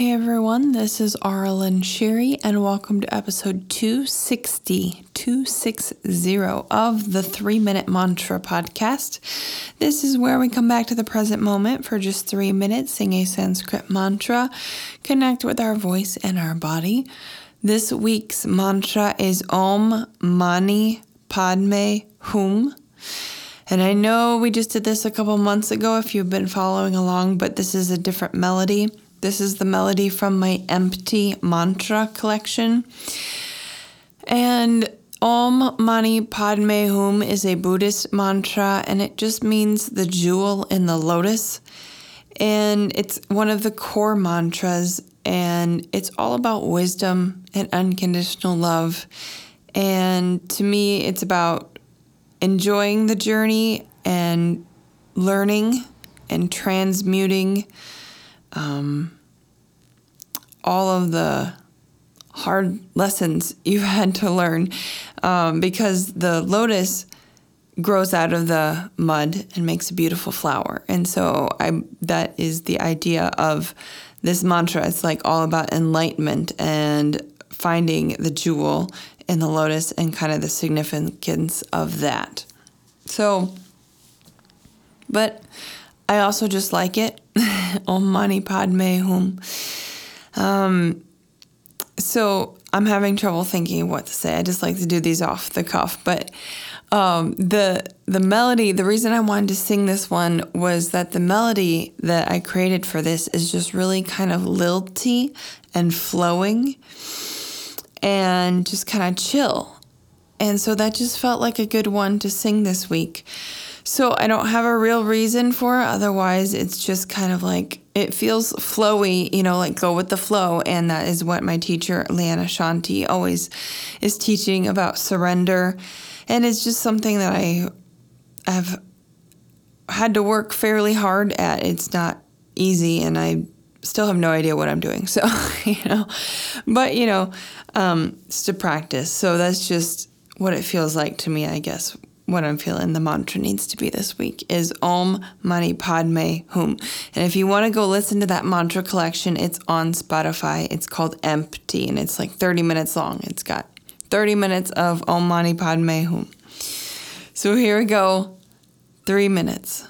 Hey everyone, this is Arlen Sherry, and welcome to episode 260, 260 of the Three Minute Mantra podcast. This is where we come back to the present moment for just three minutes, sing a Sanskrit mantra, connect with our voice and our body. This week's mantra is Om Mani Padme Hum. And I know we just did this a couple months ago if you've been following along, but this is a different melody. This is the melody from my empty mantra collection. And Om Mani Padme Hum is a Buddhist mantra, and it just means the jewel in the lotus. And it's one of the core mantras, and it's all about wisdom and unconditional love. And to me, it's about enjoying the journey and learning and transmuting um, all of the hard lessons you've had to learn um, because the lotus grows out of the mud and makes a beautiful flower. And so I that is the idea of this mantra. It's like all about enlightenment and finding the jewel in the lotus and kind of the significance of that. So but I also just like it. Om Mani Padme Hum. Um, so I'm having trouble thinking what to say. I just like to do these off the cuff, but um, the the melody. The reason I wanted to sing this one was that the melody that I created for this is just really kind of lilty and flowing, and just kind of chill. And so that just felt like a good one to sing this week. So I don't have a real reason for it. Otherwise, it's just kind of like it feels flowy, you know, like go with the flow. And that is what my teacher, Leanna Shanti, always is teaching about surrender. And it's just something that I have had to work fairly hard at. It's not easy, and I still have no idea what I'm doing. So, you know, but, you know, um, it's to practice. So that's just what it feels like to me, I guess, what I'm feeling the mantra needs to be this week is Om Mani Padme Hum. And if you want to go listen to that mantra collection, it's on Spotify. It's called Empty and it's like 30 minutes long. It's got 30 minutes of Om Mani Padme Hum. So here we go. Three minutes.